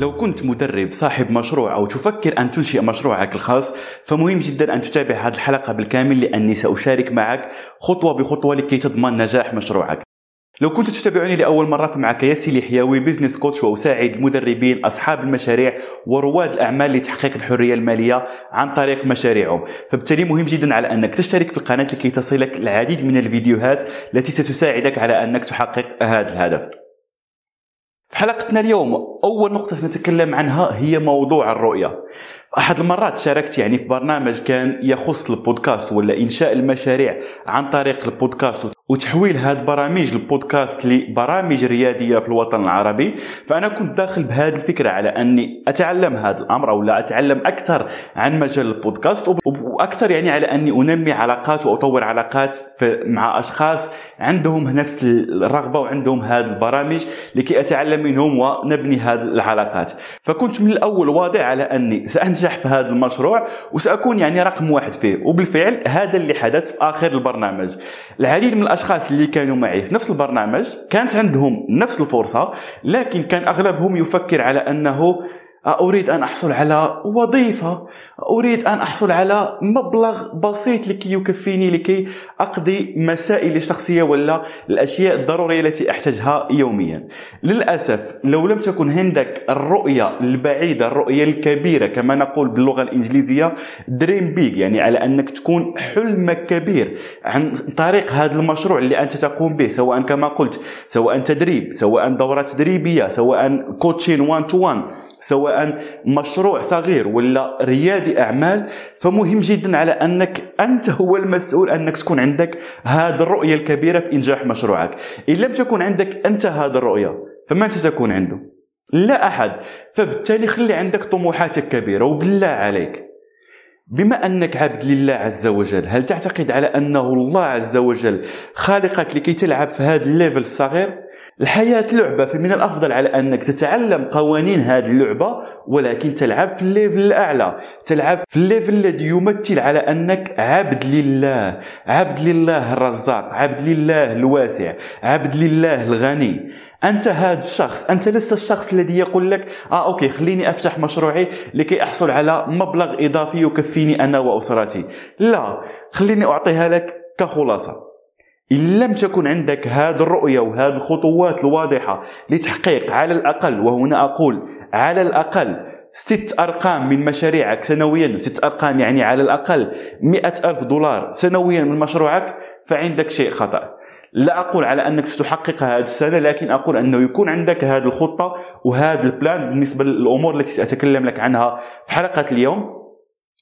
لو كنت مدرب صاحب مشروع أو تفكر أن تنشئ مشروعك الخاص فمهم جدا أن تتابع هذه الحلقة بالكامل لأني سأشارك معك خطوة بخطوة لكي تضمن نجاح مشروعك. لو كنت تتابعني لأول مرة فمعك ياسي الحياوي بزنس كوتش وأساعد المدربين أصحاب المشاريع ورواد الأعمال لتحقيق الحرية المالية عن طريق مشاريعهم. فبالتالي مهم جدا على أنك تشترك في القناة لكي تصلك العديد من الفيديوهات التي ستساعدك على أنك تحقق هذا الهدف. حلقتنا اليوم أول نقطة سنتكلم عنها هي موضوع الرؤية. أحد المرات شاركت يعني في برنامج كان يخص البودكاست ولا إنشاء المشاريع عن طريق البودكاست وتحويل هذه برامج البودكاست لبرامج ريادية في الوطن العربي. فأنا كنت داخل بهذه الفكرة على أني أتعلم هذا الأمر أو لا أتعلم أكثر عن مجال البودكاست وأكثر يعني على أني أنمي علاقات وأطور علاقات مع أشخاص عندهم نفس الرغبة وعندهم هذه البرامج لكي أتعلم منهم ونبني هذه العلاقات. فكنت من الأول واضع على أني سأنجح في هذا المشروع وسأكون يعني رقم واحد فيه. وبالفعل هذا اللي حدث في آخر البرنامج. العديد من الأشخاص اللي كانوا معي في نفس البرنامج كانت عندهم نفس الفرصة لكن كان أغلبهم يفكر على أنه أريد أن أحصل على وظيفة أريد أن أحصل على مبلغ بسيط لكي يكفيني لكي أقضي مسائلي الشخصية ولا الأشياء الضرورية التي أحتاجها يوميا. للأسف لو لم تكن عندك الرؤية البعيدة الرؤية الكبيرة كما نقول باللغة الإنجليزية dream big يعني على أنك تكون حلمك كبير عن طريق هذا المشروع اللي أنت تقوم به سواء كما قلت سواء تدريب سواء دورة تدريبية سواء coaching one to one سواء مشروع صغير ولا ريادي أعمال فمهم جدا على أنك أنت هو المسؤول أنك تكون عندك هذه الرؤية الكبيرة في إنجاح مشروعك. إن لم تكن عندك أنت هذه الرؤية فمن ستكون عنده؟ لا أحد. فبالتالي خلي عندك طموحاتك كبيرة وبالله عليك. بما أنك عبد لله عز وجل هل تعتقد على أنه الله عز وجل خالقك لكي تلعب في هذا ال level الصغير الحياة لعبة فمن الأفضل على أنك تتعلم قوانين هذه اللعبة ولكن تلعب في ال level الأعلى. تلعب في ال level الذي يمثل على أنك عبد لله. عبد لله الرزاق عبد لله الواسع عبد لله الغني. أنت هذا الشخص أنت لست الشخص الذي يقول لك آه okay خليني أفتح مشروعي لكي أحصل على مبلغ إضافي يكفيني أنا وأسرتي. لا خليني أعطيها لك كخلاصة. إن لم تكن عندك هذه الرؤية وهذه الخطوات الواضحة لتحقيق على الأقل وهنا أقول على الأقل ست أرقام من مشاريعك سنويا ست أرقام يعني على الأقل مئة ألف دولار سنويا من مشروعك فعندك شيء خطأ. لا أقول على أنك ستحقق هذه السنة لكن أقول أنه يكون عندك هذه الخطة وهذا البلان بالنسبة للأمور التي سأتكلم لك عنها في حلقة اليوم.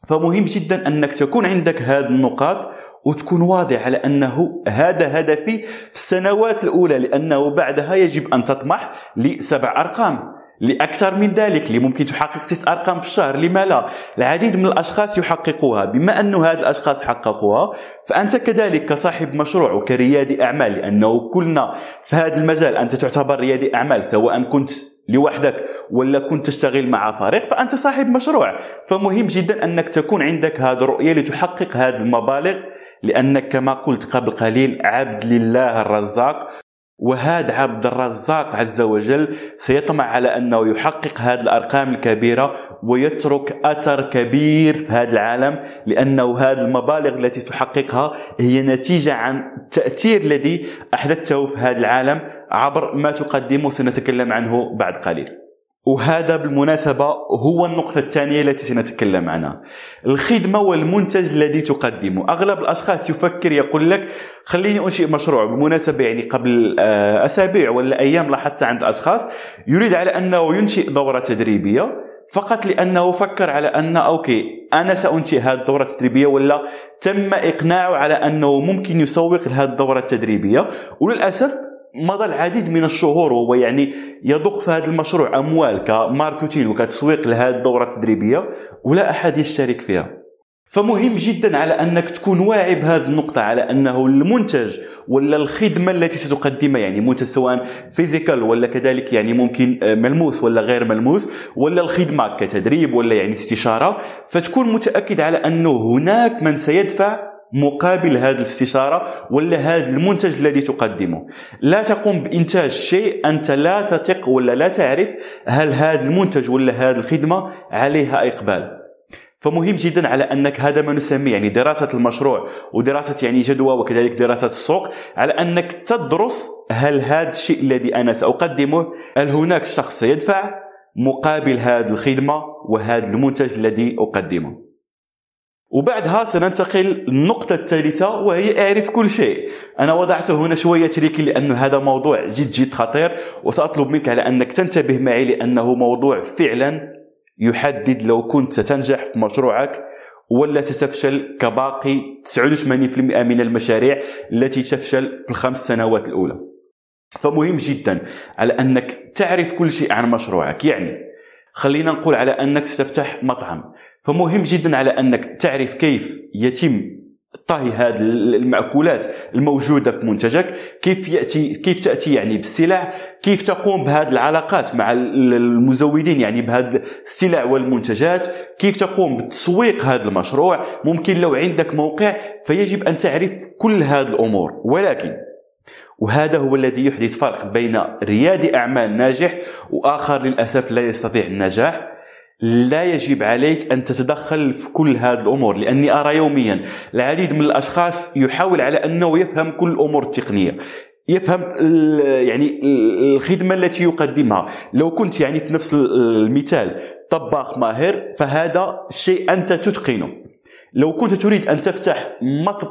فمهم جدا أنك تكون عندك هذه النقاط وتكون واضح على أنه هذا هدفي في السنوات الأولى لأنه بعدها يجب أن تطمح لسبع أرقام لأكثر من ذلك اللي ممكن تحقق ست أرقام في الشهر لما لا؟ العديد من الأشخاص يحققوها. بما أن هذه الأشخاص حققوها فأنت كذلك كصاحب مشروع وكريادي أعمال لأنه كلنا في هذا المجال أنت تعتبر ريادي أعمال سواء كنت لوحدك ولا كنت تشتغل مع فريق فأنت صاحب مشروع. فمهم جدا أنك تكون عندك هذه الرؤية لتحقق هذه المبالغ لأنك كما قلت قبل قليل عبد لله الرزاق وهذا عبد الرزاق عز وجل سيطمع على أنه يحقق هذه الأرقام الكبيرة ويترك أثر كبير في هذا العالم لأنه هذه المبالغ التي تحققها هي نتيجة عن التأثير الذي أحدثته في هذا العالم عبر ما تقدمه سنتكلم عنه بعد قليل. وهذا بالمناسبة هو النقطة الثانية التي سنتكلم عنها. الخدمة والمنتج الذي تقدمه. أغلب الأشخاص يفكر يقول لك خليني أنشئ مشروع. بالمناسبة يعني قبل آه، أسابيع ولا أيام لاحظت عند أشخاص يريد على أنه ينشئ دورة تدريبية فقط لأنه فكر على أن أوكي أنا سأنشئ هذه الدورة التدريبية ولا تم إقناعه على أنه ممكن يسوق لهذه الدورة التدريبية. وللأسف مضى العديد من الشهور وهو يعني يضخ في هذا المشروع أموال كماركتين وكتسويق لهذه الدورة التدريبية ولا أحد يشترك فيها. فمهم جدا على أنك تكون واعي بهذه النقطة على أنه المنتج ولا الخدمة التي ستقدمها يعني منتج سواء فيزيكال ولا كذلك يعني ممكن آه، ملموس ولا غير ملموس ولا الخدمة كتدريب ولا يعني استشارة فتكون متأكد على أنه هناك من سيدفع مقابل هذه الاستشارة ولا هذا المنتج الذي تقدمه. لا تقوم بإنتاج شيء أنت لا تثق ولا لا تعرف هل هذا المنتج ولا هذه الخدمة عليها إقبال. فمهم جدا على أنك هذا ما نسميه يعني دراسة المشروع ودراسة يعني جدوى وكذلك دراسة السوق على أنك تدرس هل هذا الشيء الذي أنا سأقدمه هل هناك شخص سيدفع مقابل هذه الخدمة وهذا المنتج الذي أقدمه. وبعدها سننتقل للنقطة الثالثة وهي أعرف كل شيء. أنا وضعته هنا شوية تريكي لأن هذا موضوع جد جد خطير وسأطلب منك على أنك تنتبه معي لأنه موضوع فعلا يحدد لو كنت ستنجح في مشروعك ولا ستفشل كباقي 89% من المشاريع التي تفشل في الخمس سنوات الأولى. فمهم جدا على أنك تعرف كل شيء عن مشروعك. يعني خلينا نقول على أنك ستفتح مطعم فمهم جدا على أنك تعرف كيف يتم طهي هذه المأكولات الموجودة في منتجك كيف يأتي كيف تأتي يعني بالسلع كيف تقوم بهذه العلاقات مع المزودين يعني بهذه السلع والمنتجات كيف تقوم بتسويق هذا المشروع. ممكن لو عندك موقع فيجب أن تعرف كل هذه الأمور. ولكن وهذا هو الذي يحدث فرق بين ريادي أعمال ناجح وآخر للأسف لا يستطيع النجاح. لا يجب عليك أن تتدخل في كل هذه الأمور لأني أرى يوميا العديد من الأشخاص يحاول على أنه يفهم كل الأمور التقنية يفهم يعني الخدمة التي يقدمها. لو كنت يعني في نفس المثال طباخ ماهر فهذا شيء أنت تتقنه. لو كنت تريد أن تفتح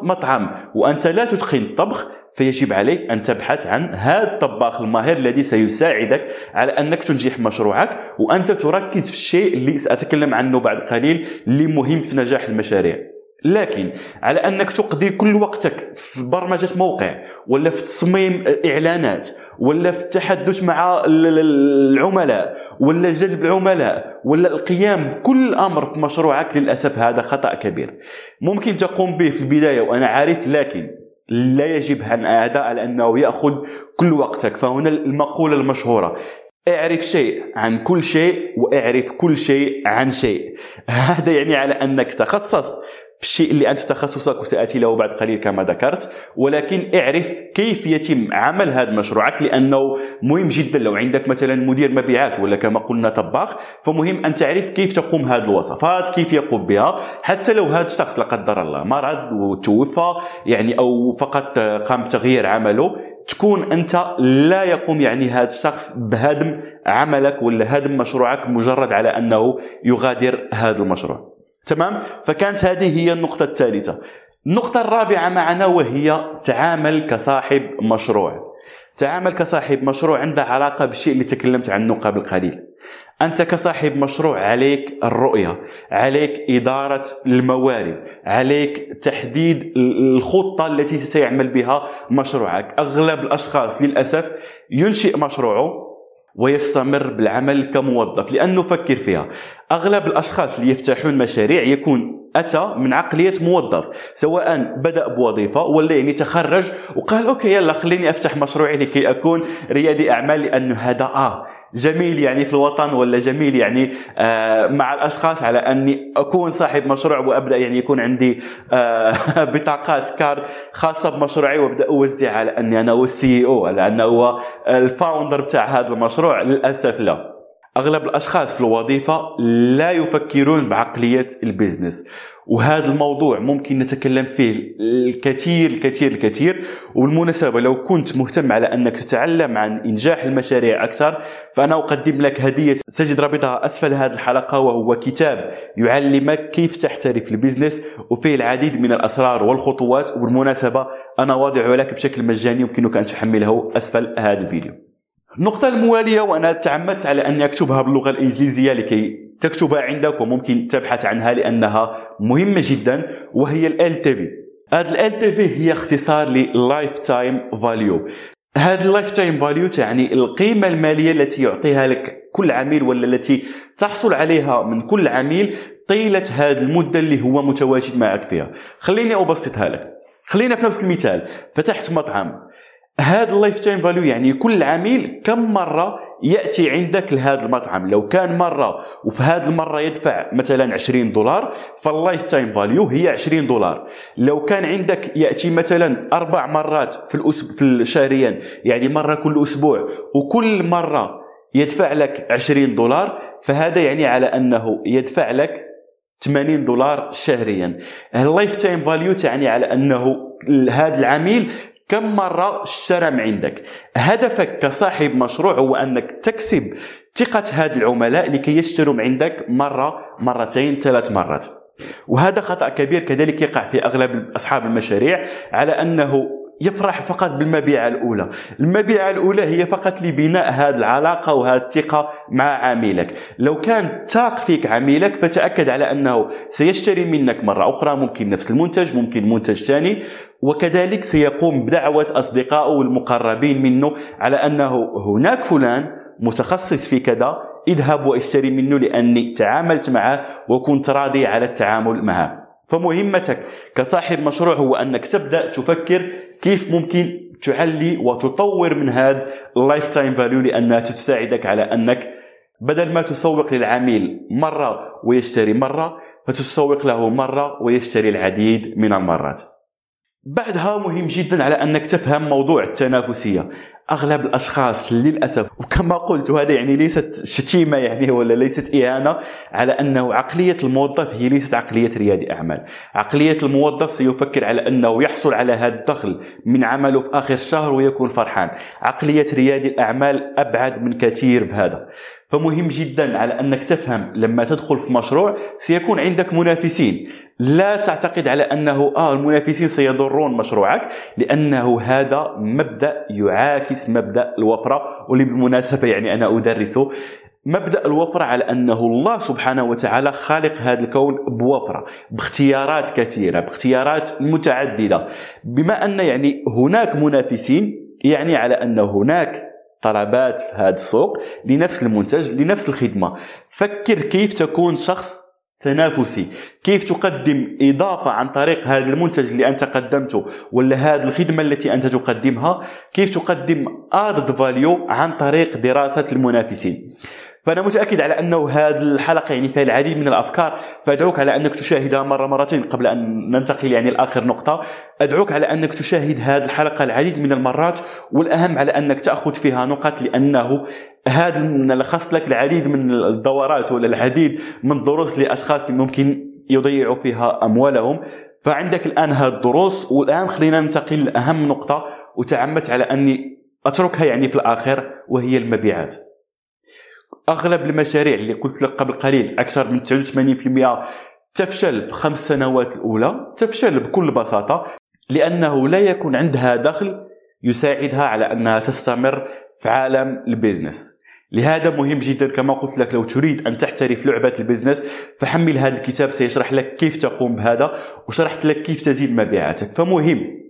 مطعم وأنت لا تتقن الطبخ فيجب عليك أن تبحث عن هذا الطباخ الماهر الذي سيساعدك على أنك تنجح مشروعك وأنت تركز في الشيء اللي سأتكلم عنه بعد قليل اللي مهم في نجاح المشاريع. لكن على أنك تقضي كل وقتك في برمجة موقع ولا في تصميم إعلانات ولا في التحدث مع العملاء ولا جلب العملاء ولا القيام بكل أمر في مشروعك للأسف هذا خطأ كبير. ممكن تقوم به في البداية وأنا عارف لكن لا يجب عن هذا على انه يأخذ كل وقتك. فهنا المقولة المشهورة. اعرف شيء عن كل شيء واعرف كل شيء عن شيء. هذا يعني على أنك تخصص في الشيء اللي أنت تخصصك وسأتي له بعد قليل كما ذكرت ولكن اعرف كيف يتم عمل هذا مشروعك لأنه مهم جدا. لو عندك مثلا مدير مبيعات ولا كما قلنا طباخ فمهم أن تعرف كيف تقوم هذه الوصفات كيف يقوم بها. حتى لو هذا الشخص لا قدر الله مرض وتوفى يعني أو فقط قام بتغيير عمله تكون أنت لا يقوم يعني هذا الشخص بهدم عملك ولا هدم مشروعك مجرد على أنه يغادر هذا المشروع. تمام؟ فكانت هذه هي النقطة الثالثة. النقطة الرابعة معنا وهي تعامل كصاحب مشروع. تعامل كصاحب مشروع عنده علاقة بالشيء اللي تكلمت عنه قبل قليل. أنت كصاحب مشروع عليك الرؤية عليك إدارة الموارد عليك تحديد الخطة التي سيعمل بها مشروعك. أغلب الأشخاص للأسف ينشئ مشروعه ويستمر بالعمل كموظف لأنه فكر فيها. أغلب الأشخاص اللي يفتحون مشاريع يكون أتى من عقلية موظف سواء بدأ بوظيفة ولا يعني تخرج وقال okay يلا خليني أفتح مشروعي لكي أكون ريادي أعمال لأنه هذا آه. جميل يعني في الوطن ولا جميل يعني آه مع الأشخاص على أني أكون صاحب مشروع وأبدأ يعني يكون عندي آه بطاقات card خاصة بمشروعي وأبدأ أوزع على أني أنا هو ال C أو على أنه هو ال founder بتاع هذا المشروع للأسف لا. أغلب الأشخاص في الوظيفة لا يفكرون بعقلية ال business وهذا الموضوع ممكن نتكلم فيه الكثير الكثير الكثير. وبالمناسبة لو كنت مهتم على أنك تتعلم عن إنجاح المشاريع أكثر فأنا أقدم لك هدية ستجد رابطها أسفل هذه الحلقة وهو كتاب يعلمك كيف تحترف ال business وفيه العديد من الأسرار والخطوات. وبالمناسبة أنا واضعه لك بشكل مجاني يمكنك أن تحمله أسفل هذا الفيديو. النقطة الموالية وأنا تعمدت على أني أكتبها باللغة الإنجليزية لكي تكتبها عندك وممكن تبحث عنها لأنها مهمة جدا وهي ال LTV هذا ال LTV هي اختصار ل Lifetime Value. هذا ال lifetime value تعني القيمة المالية التي يعطيها لك كل عميل ولا التي تحصل عليها من كل عميل طيلة هذه المدة اللي هو متواجد معك فيها. خليني أبسطها لك. خلينا في نفس المثال. فتحت مطعم. هذا ال lifetime value يعني كل عميل كم مرة يأتي عندك لهذا المطعم؟ لو كان مرة وفي هذه المرة يدفع مثلا 20 دولار فال lifetime value هي 20 دولار. لو كان عندك يأتي مثلا أربع مرات في الأسبوع في شهريا يعني مرة كل أسبوع وكل مرة يدفع لك 20 دولار فهذا يعني على أنه يدفع لك 80 دولار شهريا. ال lifetime value تعني على أنه هذا العميل كم مرة اشترى من عندك؟ هدفك كصاحب مشروع هو أنك تكسب ثقة هاد العملاء لكي يشتروا من عندك مرة مرتين ثلاث مرات. وهذا خطأ كبير كذلك يقع في أغلب أصحاب المشاريع على أنه يفرح فقط بالمبيعة الأولى. المبيعة الأولى هي فقط لبناء هذه العلاقة وهذه الثقة مع عميلك. لو كان تاق فيك عميلك فتأكد على أنه سيشتري منك مرة أخرى ممكن نفس المنتج ممكن منتج ثاني وكذلك سيقوم بدعوة أصدقائه والمقربين منه على أنه هناك فلان متخصص في كذا اذهب واشتري منه لأني تعاملت معه وكنت راضي على التعامل معه. فمهمتك كصاحب مشروع هو أنك تبدأ تفكر كيف ممكن تعلي وتطور من هذا ال lifetime value لأنها تساعدك على أنك بدل ما تسوق للعميل مرة ويشتري مرة فتسوق له مرة ويشتري العديد من المرات. بعدها مهم جدا على أنك تفهم موضوع التنافسية. أغلب الأشخاص للأسف وكما قلت وهذا يعني ليست شتيمة يعني ولا ليست إهانة على انه عقلية الموظف هي ليست عقلية ريادي أعمال. عقلية الموظف سيفكر على أنه يحصل على هذا الدخل من عمله في آخر الشهر ويكون فرحان. عقلية ريادي الأعمال أبعد من كثير بهذا. فمهم جدا على أنك تفهم لما تدخل في مشروع سيكون عندك منافسين. لا تعتقد على أنه آه المنافسين سيضرون مشروعك لأنه هذا مبدأ يعاكس مبدأ الوفرة واللي بالمناسبة يعني أنا ادرسه مبدأ الوفرة على أنه الله سبحانه وتعالى خالق هذا الكون بوفرة باختيارات كثيرة باختيارات متعددة. بما أن يعني هناك منافسين يعني على أن هناك طلبات في هذا السوق لنفس المنتج لنفس الخدمة. فكر كيف تكون شخص تنافسي. كيف تقدم إضافة عن طريق هذا المنتج اللي أنت قدمته ولا هذه الخدمة التي أنت تقدمها؟ كيف تقدم added value عن طريق دراسة المنافسين؟ فأنا متأكد على أنه هذه الحلقة يعني فيها العديد من الأفكار فأدعوك على أنك تشاهدها مرة مرتين قبل أن ننتقل يعني لآخر نقطة. أدعوك على أنك تشاهد هذه الحلقة العديد من المرات والأهم على أنك تأخذ فيها نقط لأنه هذا لخصت لك العديد من الدورات ولا العديد من الدروس لأشخاص ممكن يضيعوا فيها أموالهم. فعندك الآن هذه الدروس والآن خلينا ننتقل لأهم نقطة وتعمدت على أني أتركها يعني في الآخر وهي المبيعات. أغلب المشاريع اللي قلت لك قبل قليل أكثر من 89% تفشل في خمس سنوات الأولى تفشل بكل بساطة لأنه لا يكون عندها دخل يساعدها على أنها تستمر في عالم ال business. لهذا مهم جدا كما قلت لك لو تريد أن تحترف لعبة ال business فحمل هذا الكتاب سيشرح لك كيف تقوم بهذا وشرحت لك كيف تزيد مبيعاتك. فمهم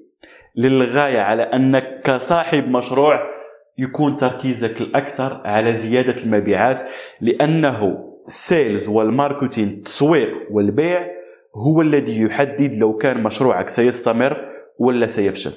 للغاية على أنك كصاحب مشروع يكون تركيزك الأكثر على زيادة المبيعات لأنه ال sales وال marketing التسويق والبيع هو الذي يحدد لو كان مشروعك سيستمر ولا سيفشل.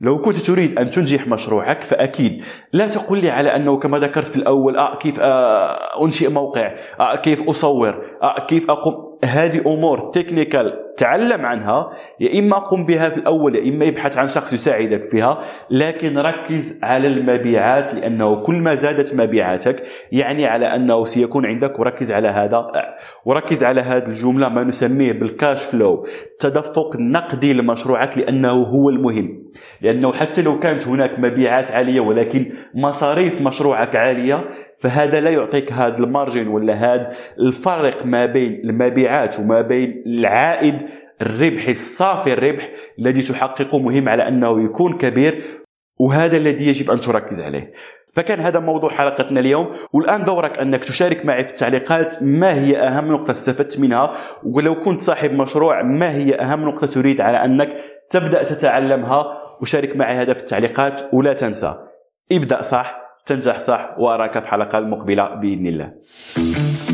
لو كنت تريد أن تنجح مشروعك فأكيد لا تقل لي على أنه كما ذكرت في الأول آه كيف آه أنشئ موقع آه كيف أصور آه كيف أقوم. هذه أمور technical تعلم عنها يا إما قم بها في الأول يا إما ابحث عن شخص يساعدك فيها لكن ركز على المبيعات لأنه كل ما زادت مبيعاتك يعني على أنه سيكون عندك وركز على هذا وركز على هذه الجملة ما نسميه بال cash flow التدفق النقدي لمشروعك لأنه هو المهم. لأنه حتى لو كانت هناك مبيعات عالية ولكن مصاريف مشروعك عالية فهذا لا يعطيك هذا ال margin ولا هذا الفرق ما بين المبيعات وما بين العائد الربحي الصافي الربح الذي تحققه مهم على أنه يكون كبير وهذا الذي يجب أن تركز عليه. فكان هذا موضوع حلقتنا اليوم والآن دورك أنك تشارك معي في التعليقات ما هي أهم نقطة استفدت منها ولو كنت صاحب مشروع ما هي أهم نقطة تريد على أنك تبدأ تتعلمها؟ وشارك معي هذا في التعليقات ولا تنسى ابدأ صح تنجح صح وأراك في الحلقة المقبلة بإذن الله.